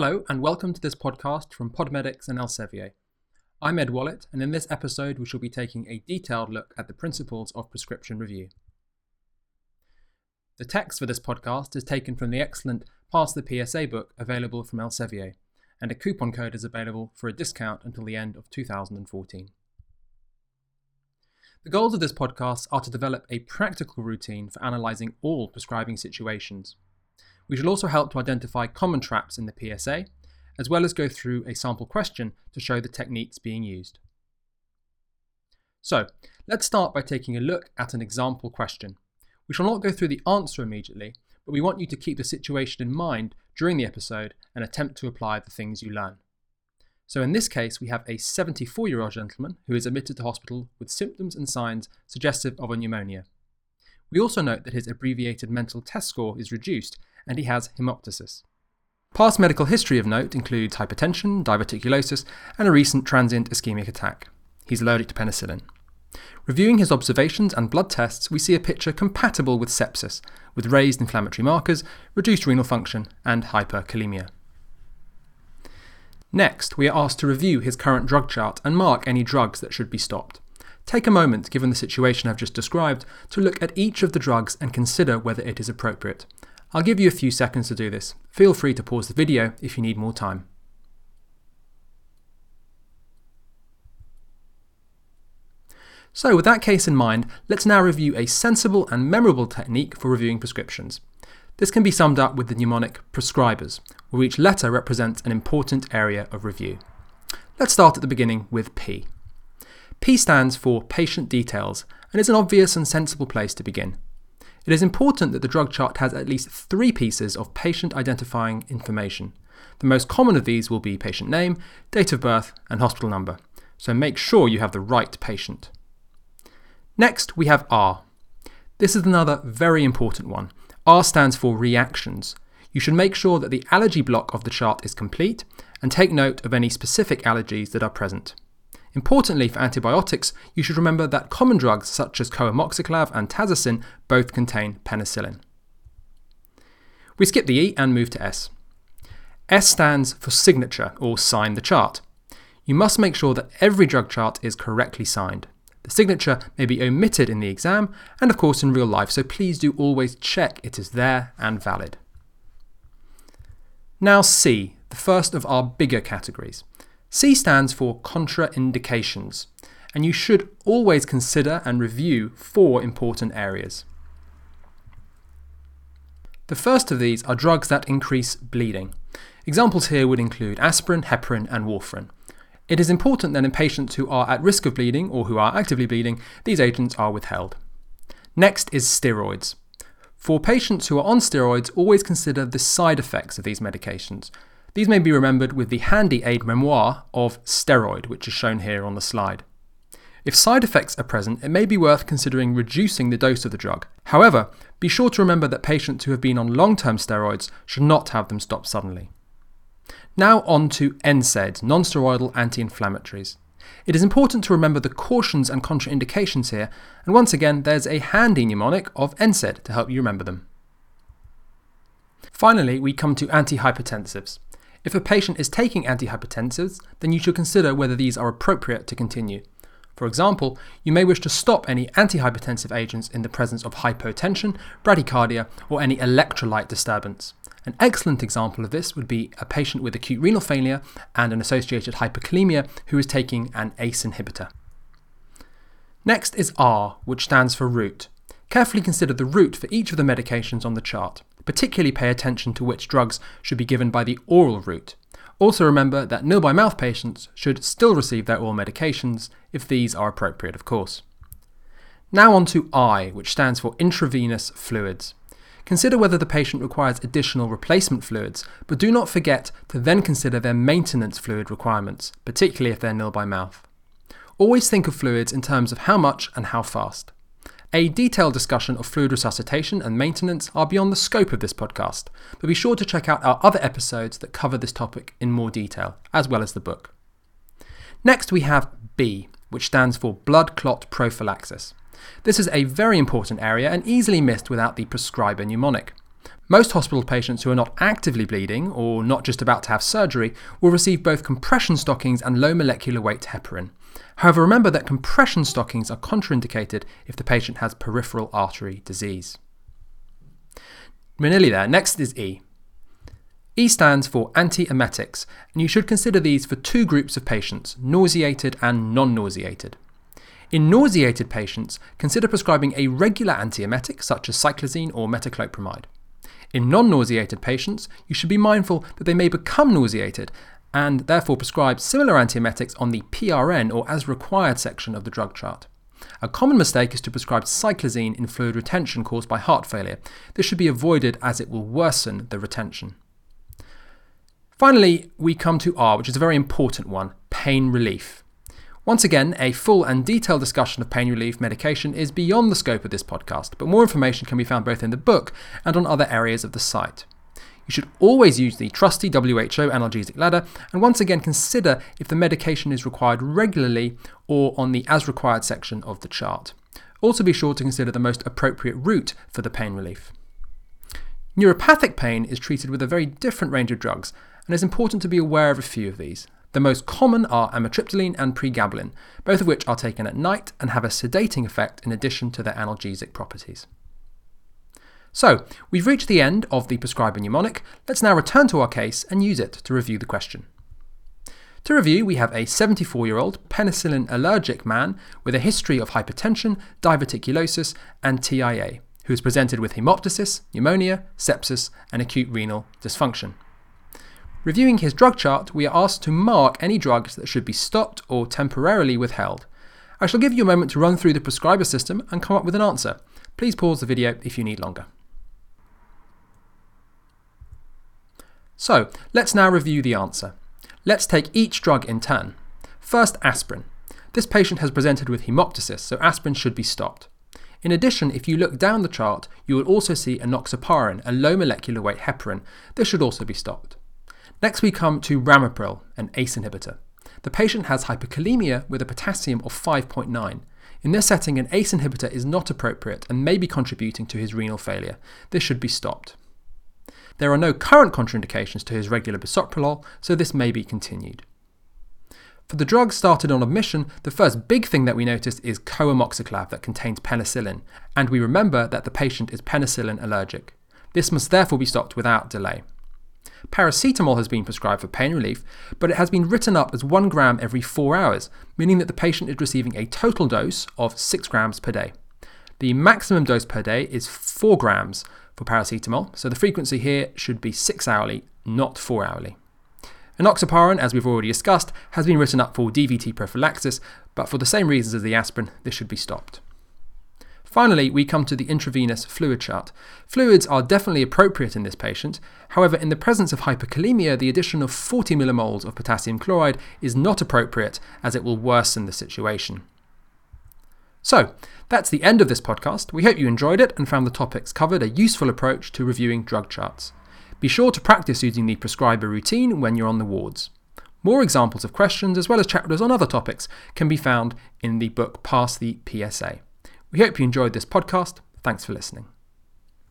Hello, and welcome to this podcast from Podmedics and Elsevier. I'm Ed Wallet, and in this episode, we shall be taking a detailed look at the principles of prescription review. The text for this podcast is taken from the excellent Pass the PSA book available from Elsevier, and a coupon code is available for a discount until the end of 2014. The goals of this podcast are to develop a practical routine for analysing all prescribing situations. We shall also help to identify common traps in the PSA, as well as go through a sample question to show the techniques being used. So, let's start by taking a look at an example question. We shall not go through the answer immediately, but we want you to keep the situation in mind during the episode and attempt to apply the things you learn. So, in this case, we have a 74 year old gentleman who is admitted to hospital with symptoms and signs suggestive of a pneumonia. We also note that his abbreviated mental test score is reduced and he has hemoptysis. Past medical history of note includes hypertension, diverticulosis, and a recent transient ischemic attack. He's allergic to penicillin. Reviewing his observations and blood tests, we see a picture compatible with sepsis, with raised inflammatory markers, reduced renal function, and hyperkalemia. Next, we are asked to review his current drug chart and mark any drugs that should be stopped. Take a moment, given the situation I've just described, to look at each of the drugs and consider whether it is appropriate. I'll give you a few seconds to do this. Feel free to pause the video if you need more time. So, with that case in mind, let's now review a sensible and memorable technique for reviewing prescriptions. This can be summed up with the mnemonic prescribers, where each letter represents an important area of review. Let's start at the beginning with P. P stands for patient details and is an obvious and sensible place to begin. It is important that the drug chart has at least three pieces of patient identifying information. The most common of these will be patient name, date of birth, and hospital number, so make sure you have the right patient. Next, we have R. This is another very important one. R stands for reactions. You should make sure that the allergy block of the chart is complete and take note of any specific allergies that are present. Importantly, for antibiotics, you should remember that common drugs such as coamoxiclav and tazocin both contain penicillin. We skip the E and move to S. S stands for signature or sign the chart. You must make sure that every drug chart is correctly signed. The signature may be omitted in the exam and, of course, in real life, so please do always check it is there and valid. Now, C, the first of our bigger categories. C stands for contraindications, and you should always consider and review four important areas. The first of these are drugs that increase bleeding. Examples here would include aspirin, heparin, and warfarin. It is important that in patients who are at risk of bleeding or who are actively bleeding, these agents are withheld. Next is steroids. For patients who are on steroids, always consider the side effects of these medications. These may be remembered with the handy aide memoire of steroid, which is shown here on the slide. If side effects are present, it may be worth considering reducing the dose of the drug. However, be sure to remember that patients who have been on long term steroids should not have them stopped suddenly. Now on to NSAIDs, non-steroidal anti-inflammatories. It is important to remember the cautions and contraindications here, and once again there's a handy mnemonic of NSAID to help you remember them. Finally, we come to antihypertensives. If a patient is taking antihypertensives, then you should consider whether these are appropriate to continue. For example, you may wish to stop any antihypertensive agents in the presence of hypotension, bradycardia, or any electrolyte disturbance. An excellent example of this would be a patient with acute renal failure and an associated hyperkalemia who is taking an ACE inhibitor. Next is R, which stands for route. Carefully consider the route for each of the medications on the chart. Particularly pay attention to which drugs should be given by the oral route. Also remember that nil by mouth patients should still receive their oral medications if these are appropriate, of course. Now on to I, which stands for intravenous fluids. Consider whether the patient requires additional replacement fluids, but do not forget to then consider their maintenance fluid requirements, particularly if they're nil by mouth. Always think of fluids in terms of how much and how fast. A detailed discussion of fluid resuscitation and maintenance are beyond the scope of this podcast, but be sure to check out our other episodes that cover this topic in more detail, as well as the book. Next, we have B, which stands for blood clot prophylaxis. This is a very important area and easily missed without the prescriber mnemonic. Most hospital patients who are not actively bleeding or not just about to have surgery will receive both compression stockings and low molecular weight heparin. However, remember that compression stockings are contraindicated if the patient has peripheral artery disease. We're there. Next is E. E stands for antiemetics, and you should consider these for two groups of patients nauseated and non nauseated. In nauseated patients, consider prescribing a regular antiemetic such as cyclizine or metoclopramide. In non nauseated patients, you should be mindful that they may become nauseated and therefore prescribe similar antiemetics on the PRN or as required section of the drug chart. A common mistake is to prescribe cyclizine in fluid retention caused by heart failure. This should be avoided as it will worsen the retention. Finally, we come to R, which is a very important one pain relief. Once again, a full and detailed discussion of pain relief medication is beyond the scope of this podcast, but more information can be found both in the book and on other areas of the site. You should always use the trusty WHO analgesic ladder and once again consider if the medication is required regularly or on the as required section of the chart. Also, be sure to consider the most appropriate route for the pain relief. Neuropathic pain is treated with a very different range of drugs, and it's important to be aware of a few of these. The most common are amitriptyline and pregabalin, both of which are taken at night and have a sedating effect in addition to their analgesic properties. So, we've reached the end of the prescriber mnemonic. Let's now return to our case and use it to review the question. To review, we have a 74 year old penicillin allergic man with a history of hypertension, diverticulosis, and TIA, who is presented with hemoptysis, pneumonia, sepsis, and acute renal dysfunction. Reviewing his drug chart, we are asked to mark any drugs that should be stopped or temporarily withheld. I shall give you a moment to run through the prescriber system and come up with an answer. Please pause the video if you need longer. So, let's now review the answer. Let's take each drug in turn. First, aspirin. This patient has presented with hemoptysis, so aspirin should be stopped. In addition, if you look down the chart, you will also see enoxaparin, a low molecular weight heparin. This should also be stopped. Next, we come to ramipril, an ACE inhibitor. The patient has hyperkalemia with a potassium of 5.9. In this setting, an ACE inhibitor is not appropriate and may be contributing to his renal failure. This should be stopped. There are no current contraindications to his regular bisoprolol, so this may be continued. For the drug started on admission, the first big thing that we noticed is coamoxiclav that contains penicillin, and we remember that the patient is penicillin allergic. This must therefore be stopped without delay. Paracetamol has been prescribed for pain relief, but it has been written up as 1 gram every 4 hours, meaning that the patient is receiving a total dose of 6 grams per day. The maximum dose per day is 4 grams for paracetamol, so the frequency here should be 6 hourly, not 4 hourly. Enoxaparin, as we've already discussed, has been written up for DVT prophylaxis, but for the same reasons as the aspirin, this should be stopped. Finally, we come to the intravenous fluid chart. Fluids are definitely appropriate in this patient. However, in the presence of hyperkalemia, the addition of 40 millimoles of potassium chloride is not appropriate as it will worsen the situation. So, that's the end of this podcast. We hope you enjoyed it and found the topics covered a useful approach to reviewing drug charts. Be sure to practice using the prescriber routine when you're on the wards. More examples of questions, as well as chapters on other topics, can be found in the book Pass the PSA. We hope you enjoyed this podcast. Thanks for listening.